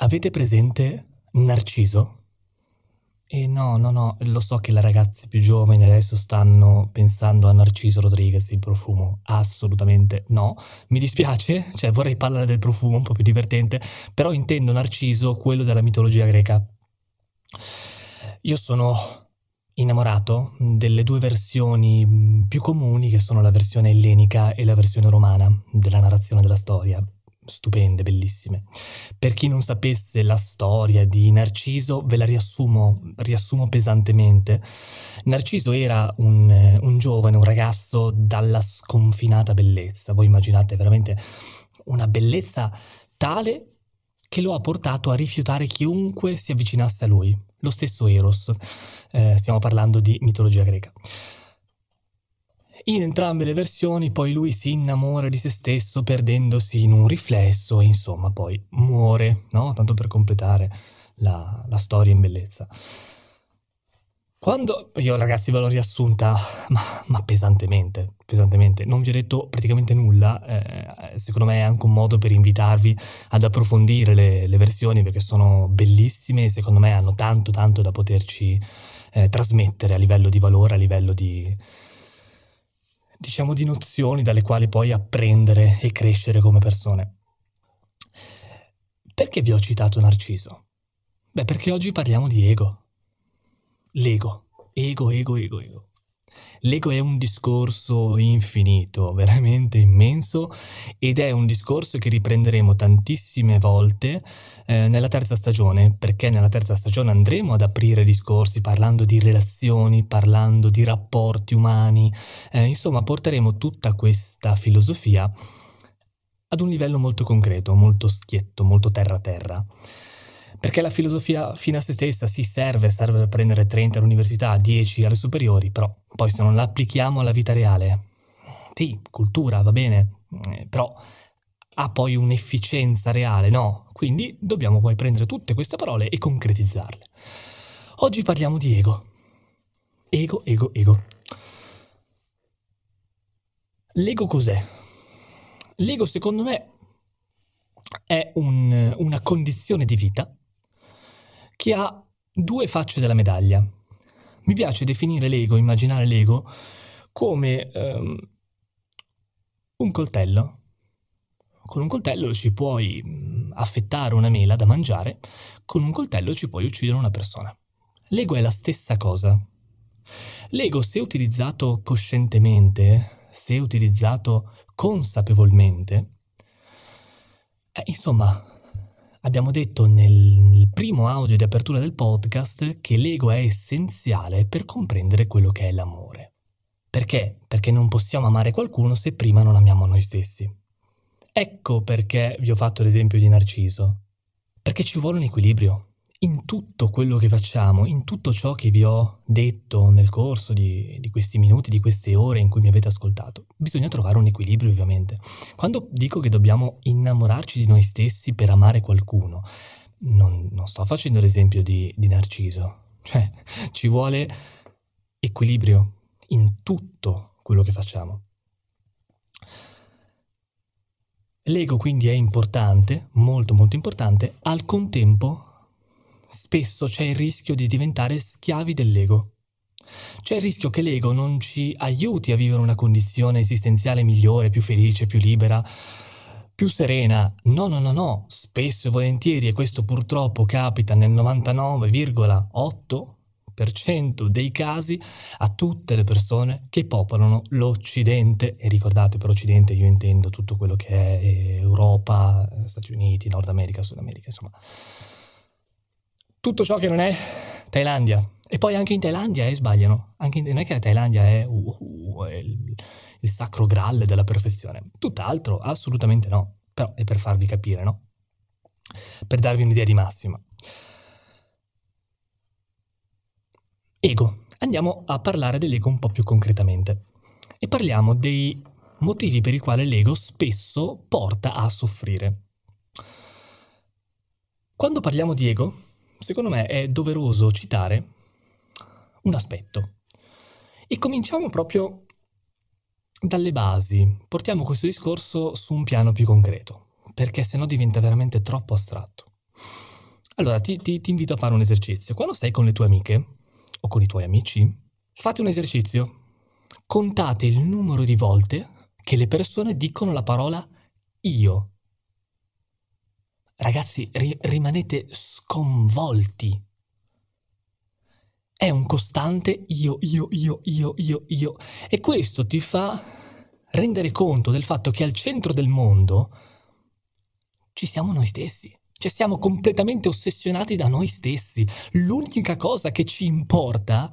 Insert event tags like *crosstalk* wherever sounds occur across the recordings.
Avete presente Narciso? E no, no, no, lo so che le ragazze più giovani adesso stanno pensando a Narciso Rodriguez, il profumo. Assolutamente no. Mi dispiace, cioè vorrei parlare del profumo un po' più divertente, però intendo Narciso, quello della mitologia greca. Io sono innamorato delle due versioni più comuni, che sono la versione ellenica e la versione romana della narrazione della storia stupende, bellissime. Per chi non sapesse la storia di Narciso, ve la riassumo, riassumo pesantemente. Narciso era un, un giovane, un ragazzo dalla sconfinata bellezza. Voi immaginate veramente una bellezza tale che lo ha portato a rifiutare chiunque si avvicinasse a lui. Lo stesso Eros. Eh, stiamo parlando di mitologia greca. In entrambe le versioni poi lui si innamora di se stesso perdendosi in un riflesso e insomma poi muore, no? Tanto per completare la, la storia in bellezza. Quando io ragazzi ve l'ho riassunta, ma, ma, pesantemente, pesantemente, non vi ho detto praticamente nulla, eh, secondo me è anche un modo per invitarvi ad approfondire le, le, versioni perché sono bellissime e secondo me hanno tanto tanto da poterci eh, trasmettere a livello di valore, a livello di, diciamo, di nozioni dalle quali poi apprendere e crescere come persone. Perché vi ho citato Narciso? Beh, perché oggi parliamo di ego. L'ego. Ego, ego, ego, ego. L'ego è un discorso infinito, veramente immenso, ed è un discorso che riprenderemo tantissime volte eh, nella terza stagione, perché nella terza stagione andremo ad aprire discorsi parlando di relazioni, parlando di rapporti umani, eh, insomma porteremo tutta questa filosofia ad un livello molto concreto, molto schietto, molto terra-terra. Perché la filosofia fino a se stessa si serve, serve per prendere 30 all'università, 10 alle superiori, però poi se non la applichiamo alla vita reale, sì, cultura, va bene, eh, però ha poi un'efficienza reale, no? Quindi dobbiamo poi prendere tutte queste parole e concretizzarle. Oggi parliamo di ego. Ego, ego, ego. L'ego cos'è? L'ego secondo me è un, una condizione di vita che ha due facce della medaglia. Mi piace definire l'ego, immaginare l'ego, come um, un coltello. Con un coltello ci puoi mm, affettare una mela da mangiare, con un coltello ci puoi uccidere una persona. L'ego è la stessa cosa. L'ego, se utilizzato coscientemente, se utilizzato consapevolmente, eh, insomma, Abbiamo detto nel primo audio di apertura del podcast che l'ego è essenziale per comprendere quello che è l'amore. Perché? Perché non possiamo amare qualcuno se prima non amiamo noi stessi. Ecco perché vi ho fatto l'esempio di Narciso. Perché ci vuole un equilibrio in tutto quello che facciamo, in tutto ciò che vi ho detto nel corso di, di, questi minuti, di queste ore in cui mi avete ascoltato, bisogna trovare un equilibrio ovviamente. Quando dico che dobbiamo innamorarci di noi stessi per amare qualcuno, non, non sto facendo l'esempio di, di Narciso, cioè ci vuole equilibrio in tutto quello che facciamo. L'ego quindi è importante, molto molto importante, al contempo spesso c'è il rischio di diventare schiavi dell'ego. C'è il rischio che l'ego non ci aiuti a vivere una condizione esistenziale migliore, più felice, più libera, più serena. No, no, no, no. Spesso e volentieri, e questo purtroppo capita nel 99,8% dei casi a tutte le persone che popolano l'Occidente. E ricordate, per Occidente io intendo tutto quello che è Europa, Stati Uniti, Nord America, Sud America, insomma tutto ciò che non è Thailandia. E poi anche in Thailandia eh, sbagliano. In, non è che la Thailandia è, uh, uh, è il, il, sacro graal della perfezione. Tutt'altro, assolutamente no. Però è per farvi capire, no? Per darvi un'idea di massima. Ego. Andiamo a parlare dell'ego un po' più concretamente. E parliamo dei motivi per i quali l'ego spesso porta a soffrire. Quando parliamo di ego, secondo me è doveroso citare un aspetto. E cominciamo proprio dalle basi. Portiamo questo discorso su un piano più concreto, perché sennò diventa veramente troppo astratto. Allora ti, ti, ti invito a fare un esercizio. Quando stai con le tue amiche o con i tuoi amici, fate un esercizio. Contate il numero di volte che le persone dicono la parola io. Ragazzi, ri- rimanete sconvolti. È un costante io, io, io, io, io, io. E questo ti fa rendere conto del fatto che al centro del mondo ci siamo noi stessi. Cioè siamo completamente ossessionati da noi stessi. L'unica cosa che ci importa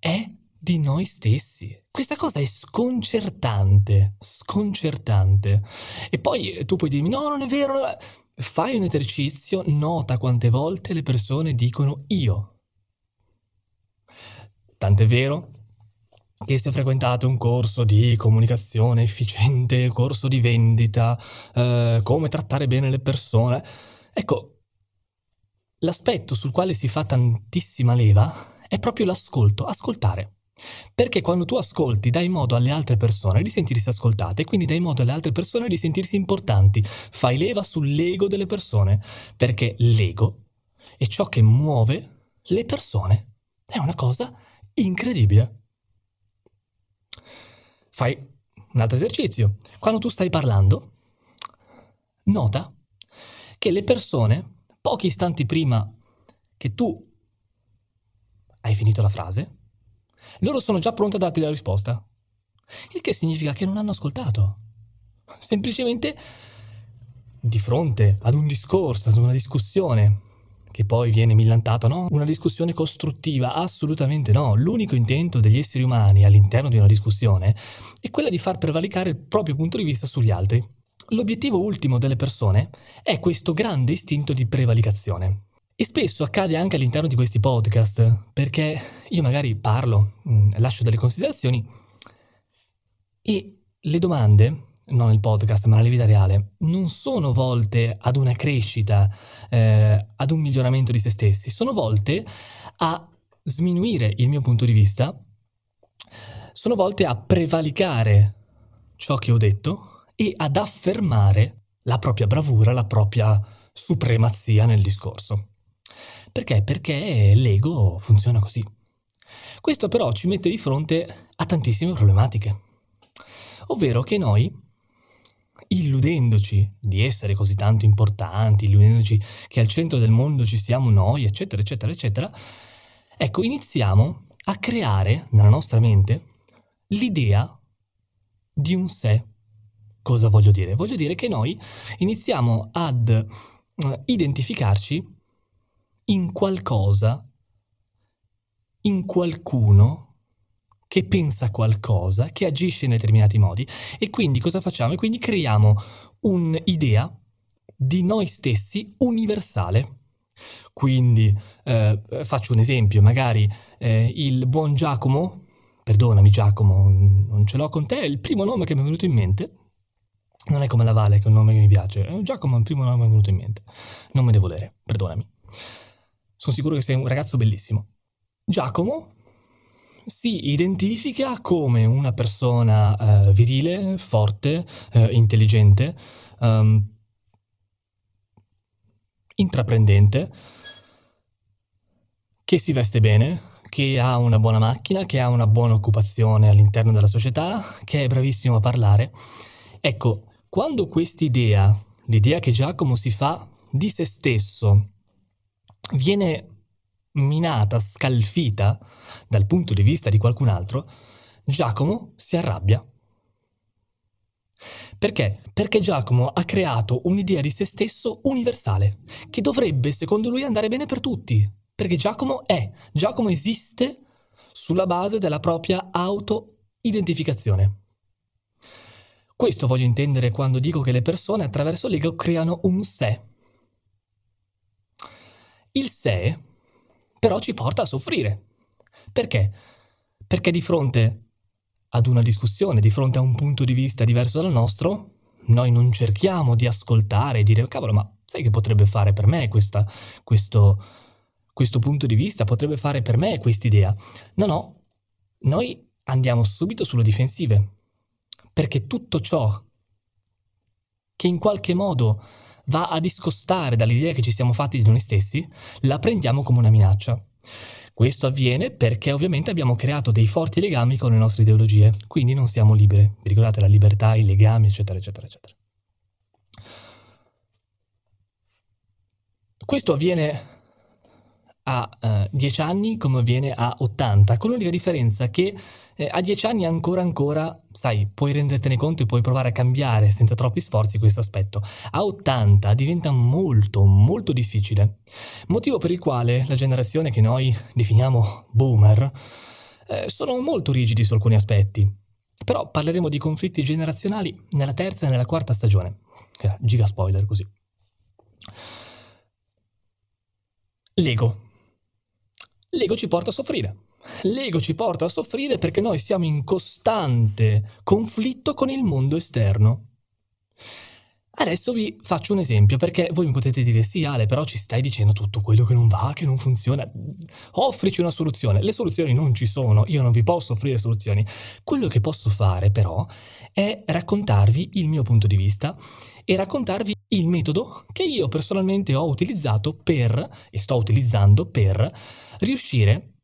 è di noi stessi. Questa cosa è sconcertante, sconcertante. E poi tu puoi dirmi no, non è vero. Fai un esercizio, nota quante volte le persone dicono io. Tant'è vero che se frequentate un corso di comunicazione efficiente, corso di vendita, eh, come trattare bene le persone, ecco, l'aspetto sul quale si fa tantissima leva è proprio l'ascolto, ascoltare. Perché quando tu ascolti dai modo alle altre persone di sentirsi ascoltate quindi dai modo alle altre persone di sentirsi importanti, fai leva sull'ego delle persone, perché l'ego è ciò che muove le persone. È una cosa incredibile. Fai un altro esercizio. Quando tu stai parlando, nota che le persone, pochi istanti prima che tu hai finito la frase, loro sono già pronti a darti la risposta. Il che significa che non hanno ascoltato. Semplicemente di fronte ad un discorso, ad una discussione, che poi viene millantata, no? Una discussione costruttiva? Assolutamente no. L'unico intento degli esseri umani all'interno di una discussione è quella di far prevalicare il proprio punto di vista sugli altri. L'obiettivo ultimo delle persone è questo grande istinto di prevalicazione. E spesso accade anche all'interno di questi podcast, perché io magari parlo, mm, lascio delle considerazioni e le domande, non nel podcast ma nella vita reale, non sono volte ad una crescita, eh, ad un miglioramento di se stessi, sono volte a sminuire il mio punto di vista, sono volte a prevalicare ciò che ho detto e ad affermare la propria bravura, la propria supremazia nel discorso. Perché? Perché l'ego funziona così. Questo però ci mette di fronte a tantissime problematiche. Ovvero che noi, illudendoci di essere così tanto importanti, illudendoci che al centro del mondo ci siamo noi, eccetera, eccetera, eccetera, ecco, iniziamo a creare nella nostra mente l'idea di un sé. Cosa voglio dire? Voglio dire che noi iniziamo ad eh, identificarci in qualcosa, in qualcuno che pensa qualcosa, che agisce in determinati modi. E quindi cosa facciamo? E quindi creiamo un'idea di noi stessi universale. Quindi eh, faccio un esempio, magari eh, il buon Giacomo, perdonami Giacomo, non ce l'ho con te, è il primo nome che mi è venuto in mente. Non è come la Vale, che è un nome che mi piace. Giacomo è il primo nome che mi è venuto in mente. Non me ne volere, perdonami sono sicuro che sei un ragazzo bellissimo. Giacomo si identifica come una persona uh, virile, forte, uh, intelligente, um, intraprendente, che si veste bene, che ha una buona macchina, che ha una buona occupazione all'interno della società, che è bravissimo a parlare. Ecco, quando quest'idea, l'idea che Giacomo si fa di se stesso, viene minata, scalfita dal punto di vista di qualcun altro, Giacomo si arrabbia. Perché? Perché Giacomo ha creato un'idea di se stesso universale, che dovrebbe, secondo lui, andare bene per tutti. Perché Giacomo è, Giacomo esiste sulla base della propria auto-identificazione. Questo voglio intendere quando dico che le persone attraverso l'ego creano un sé, il sé però ci porta a soffrire. Perché? Perché di fronte ad una discussione, di fronte a un punto di vista diverso dal nostro, noi non cerchiamo di ascoltare e dire, cavolo, ma sai che potrebbe fare per me questa, questo, questo punto di vista, potrebbe fare per me quest'idea. No, no, noi andiamo subito sulle difensive, perché tutto ciò che in qualche modo va a discostare dall'idea che ci siamo fatti di noi stessi, la prendiamo come una minaccia. Questo avviene perché ovviamente abbiamo creato dei forti legami con le nostre ideologie, quindi non siamo liberi. Vi ricordate la libertà, i legami, eccetera, eccetera, eccetera. Questo avviene a uh, 10 anni come avviene a 80, con l'unica differenza che eh, a 10 anni ancora ancora, sai, puoi rendertene conto e puoi provare a cambiare senza troppi sforzi questo aspetto. A 80 diventa molto, molto difficile. Motivo per il quale la generazione che noi definiamo boomer eh, sono molto rigidi su alcuni aspetti. Però parleremo di conflitti generazionali nella terza e nella quarta stagione. Giga spoiler così. L'ego. L'ego ci porta a soffrire. L'ego ci porta a soffrire perché noi siamo in costante conflitto con il mondo esterno. Adesso vi faccio un esempio perché voi mi potete dire sì Ale però ci stai dicendo tutto quello che non va, che non funziona, offrici una soluzione. Le soluzioni non ci sono, io non vi posso offrire soluzioni. Quello che posso fare però è raccontarvi il mio punto di vista e raccontarvi il metodo che io personalmente ho utilizzato per, e sto utilizzando per, riuscire,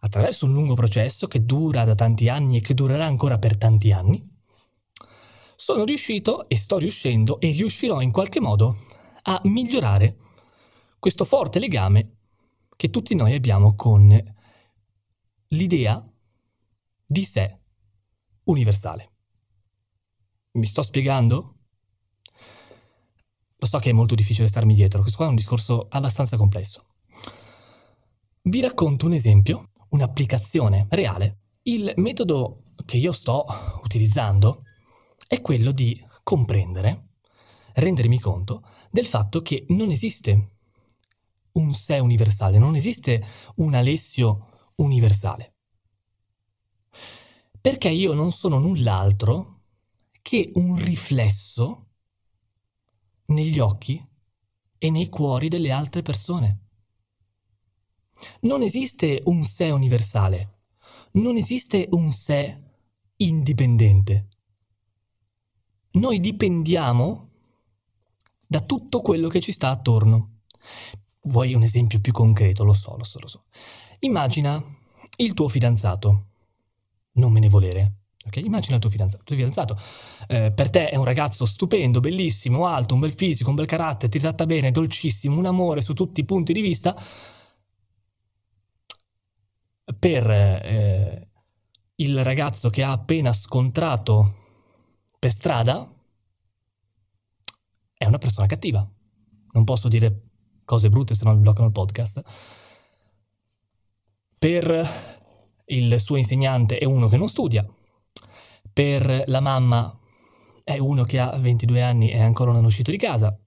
attraverso un lungo processo che dura da tanti anni e che durerà ancora per tanti anni, sono riuscito e sto riuscendo e riuscirò in qualche modo a migliorare questo forte legame che tutti noi abbiamo con l'idea di sé universale. Mi sto spiegando? Lo so che è molto difficile starmi dietro, questo qua è un discorso abbastanza complesso. Vi racconto un esempio, un'applicazione reale. Il metodo che io sto utilizzando è quello di comprendere, rendermi conto del fatto che non esiste un sé universale, non esiste un Alessio universale. Perché io non sono null'altro che un riflesso negli occhi e nei cuori delle altre persone. Non esiste un sé universale, non esiste un sé indipendente. Noi dipendiamo da tutto quello che ci sta attorno. Vuoi un esempio più concreto? Lo so, lo so, lo so. Immagina il tuo fidanzato. Non me ne volere. Okay? Immagina il tuo fidanzato. Tuo fidanzato eh, per te è un ragazzo stupendo, bellissimo, alto, un bel fisico, un bel carattere, ti tratta bene, dolcissimo, un amore su tutti i punti di vista. Per eh, il ragazzo che ha appena scontrato per strada, è una persona cattiva. Non posso dire cose brutte se no mi bloccano il podcast. Per il suo insegnante è uno che non studia, per la mamma è uno che ha 22 anni e ancora non è uscito di casa.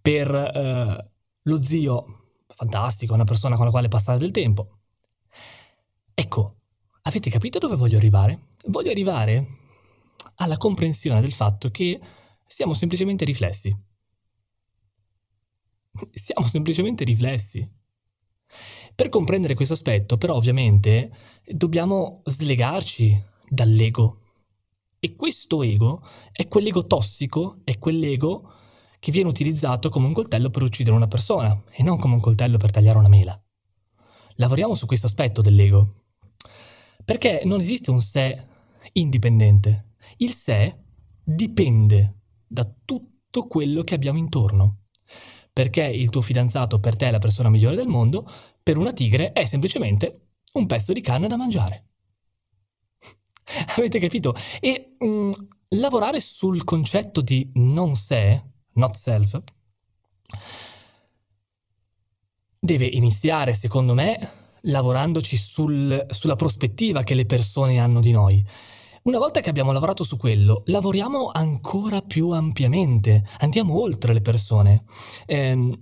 Per eh, lo zio, fantastico, una persona con la quale passare del tempo. Ecco, avete capito dove voglio arrivare? Voglio arrivare alla comprensione del fatto che siamo semplicemente riflessi. *laughs* Siamo semplicemente riflessi. Per comprendere questo aspetto, però, ovviamente, dobbiamo slegarci dall'ego. E questo ego è quell'ego tossico, è quell'ego che viene utilizzato come un coltello per uccidere una persona e non come un coltello per tagliare una mela. Lavoriamo su questo aspetto dell'ego. Perché non esiste un sé indipendente. Il sé dipende da tutto quello che abbiamo intorno. Perché il tuo fidanzato per te è la persona migliore del mondo, per una tigre è semplicemente un pezzo di carne da mangiare. *laughs* Avete capito? E mh, mm, lavorare sul concetto di non sé, not self, deve iniziare, secondo me, lavorandoci sul, sulla prospettiva che le persone hanno di noi. Una volta che abbiamo lavorato su quello, lavoriamo ancora più ampiamente, andiamo oltre le persone. Eh,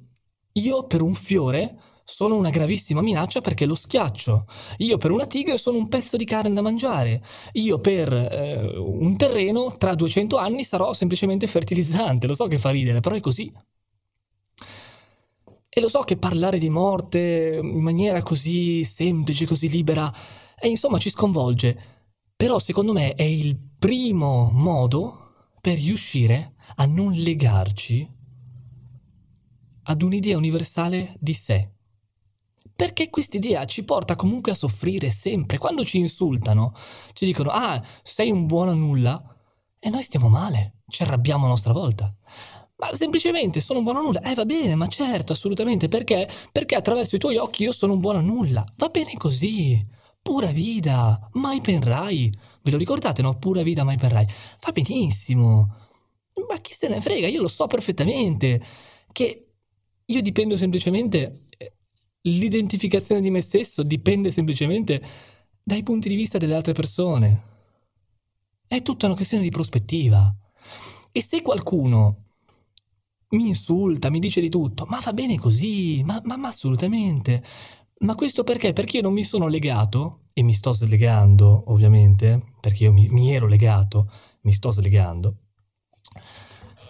io per un fiore sono una gravissima minaccia perché lo schiaccio. Io per una tigre sono un pezzo di carne da mangiare. Io per eh, un terreno tra 200 anni sarò semplicemente fertilizzante. Lo so che fa ridere, però è così. E lo so che parlare di morte in maniera così semplice, così libera, e insomma ci sconvolge. Però secondo me è il primo modo per riuscire a non legarci ad un'idea universale di sé. Perché quest'idea ci porta comunque a soffrire sempre. Quando ci insultano, ci dicono, ah, sei un buono a nulla, e noi stiamo male, ci arrabbiamo a nostra volta. Ma semplicemente sono un buono a nulla. Eh, va bene, ma certo, assolutamente. Perché? Perché attraverso i tuoi occhi io sono un buono a nulla. Va bene così. Pura vita, mai penrai. Ve lo ricordate, no? Pura vita, mai penrai. Va benissimo. Ma chi se ne frega? Io lo so perfettamente. Che io dipendo semplicemente. L'identificazione di me stesso dipende semplicemente dai punti di vista delle altre persone. È tutta una questione di prospettiva. E se qualcuno mi insulta, mi dice di tutto, ma va bene così, ma, ma, ma assolutamente. Ma questo perché? Perché io non mi sono legato, e mi sto slegando ovviamente, perché io mi, mi ero legato, mi sto slegando,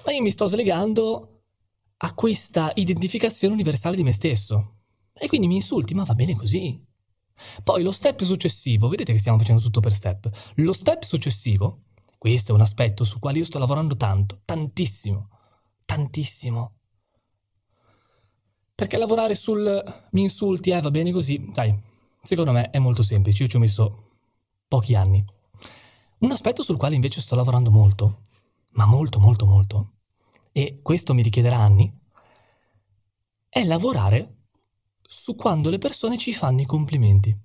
ma io mi sto slegando a questa identificazione universale di me stesso. E quindi mi insulti, ma va bene così. Poi lo step successivo, vedete che stiamo facendo tutto per step, lo step successivo, questo è un aspetto sul quale io sto lavorando tanto, tantissimo, tantissimo. Perché lavorare sul mi insulti, eh, va bene così, sai, secondo me è molto semplice, io ci ho messo pochi anni. Un aspetto sul quale invece sto lavorando molto, ma molto, molto, molto, e questo mi richiederà anni, è lavorare su quando le persone ci fanno i complimenti.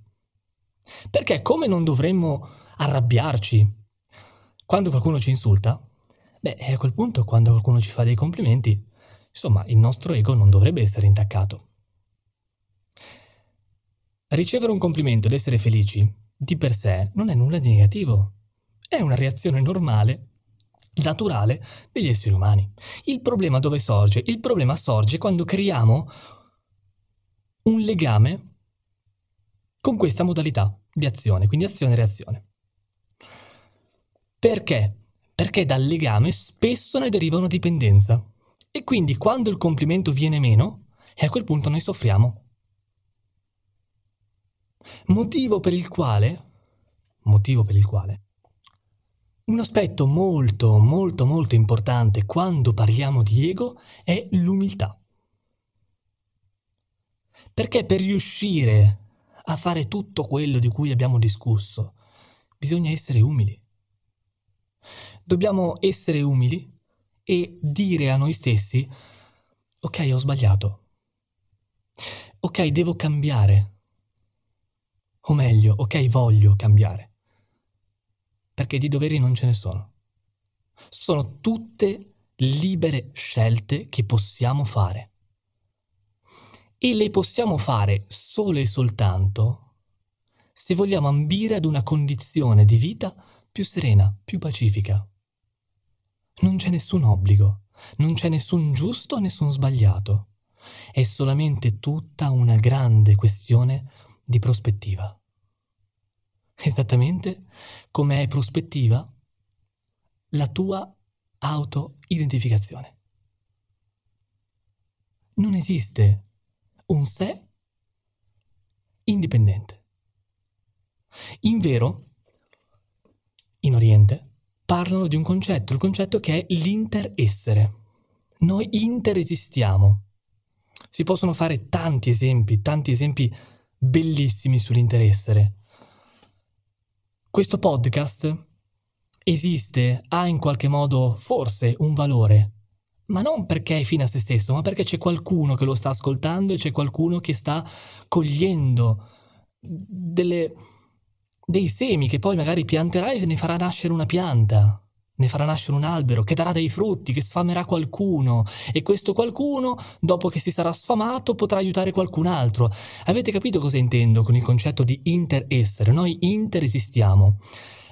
Perché come non dovremmo arrabbiarci quando qualcuno ci insulta, Beh, a quel punto, quando qualcuno ci fa dei complimenti, insomma, il nostro ego non dovrebbe essere intaccato. Ricevere un complimento ed essere felici, di per sé, non è nulla di negativo. È una reazione normale, naturale degli esseri umani. Il problema dove sorge? Il problema sorge quando creiamo un legame con questa modalità di azione, quindi azione-reazione. Perché? perché dal legame spesso ne deriva una dipendenza. E quindi quando il complimento viene meno, e a quel punto noi soffriamo. Motivo per il quale, motivo per il quale, un aspetto molto, molto, molto importante quando parliamo di ego è l'umiltà. Perché per riuscire a fare tutto quello di cui abbiamo discusso, bisogna essere umili dobbiamo essere umili e dire a noi stessi, ok, ho sbagliato. Ok, devo cambiare. O meglio, ok, voglio cambiare. Perché di doveri non ce ne sono. Sono tutte libere scelte che possiamo fare. E le possiamo fare solo e soltanto se vogliamo ambire ad una condizione di vita più serena, più pacifica. Non c'è nessun obbligo, non c'è nessun giusto, nessun sbagliato. È solamente tutta una grande questione di prospettiva. Esattamente come è prospettiva la tua auto-identificazione. Non esiste un sé indipendente. In vero, in Oriente, parlano di un concetto, il concetto che è l'interessere. Noi interesistiamo. Si possono fare tanti esempi, tanti esempi bellissimi sull'interessere. Questo podcast esiste, ha in qualche modo forse un valore, ma non perché è fine a se stesso, ma perché c'è qualcuno che lo sta ascoltando e c'è qualcuno che sta cogliendo delle dei semi che poi magari pianterai e ne farà nascere una pianta, ne farà nascere un albero che darà dei frutti, che sfamerà qualcuno e questo qualcuno, dopo che si sarà sfamato, potrà aiutare qualcun altro. Avete capito cosa intendo con il concetto di interessere? Noi interesistiamo.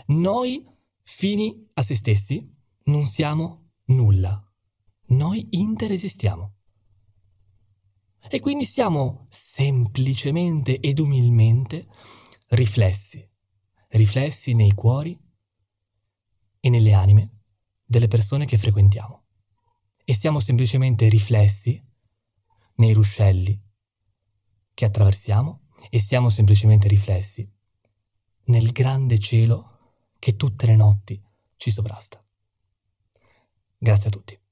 Noi, fini a se stessi, non siamo nulla. Noi interesistiamo. E quindi siamo semplicemente ed umilmente riflessi riflessi nei cuori e nelle anime delle persone che frequentiamo. E siamo semplicemente riflessi nei ruscelli che attraversiamo e siamo semplicemente riflessi nel grande cielo che tutte le notti ci sovrasta. Grazie a tutti.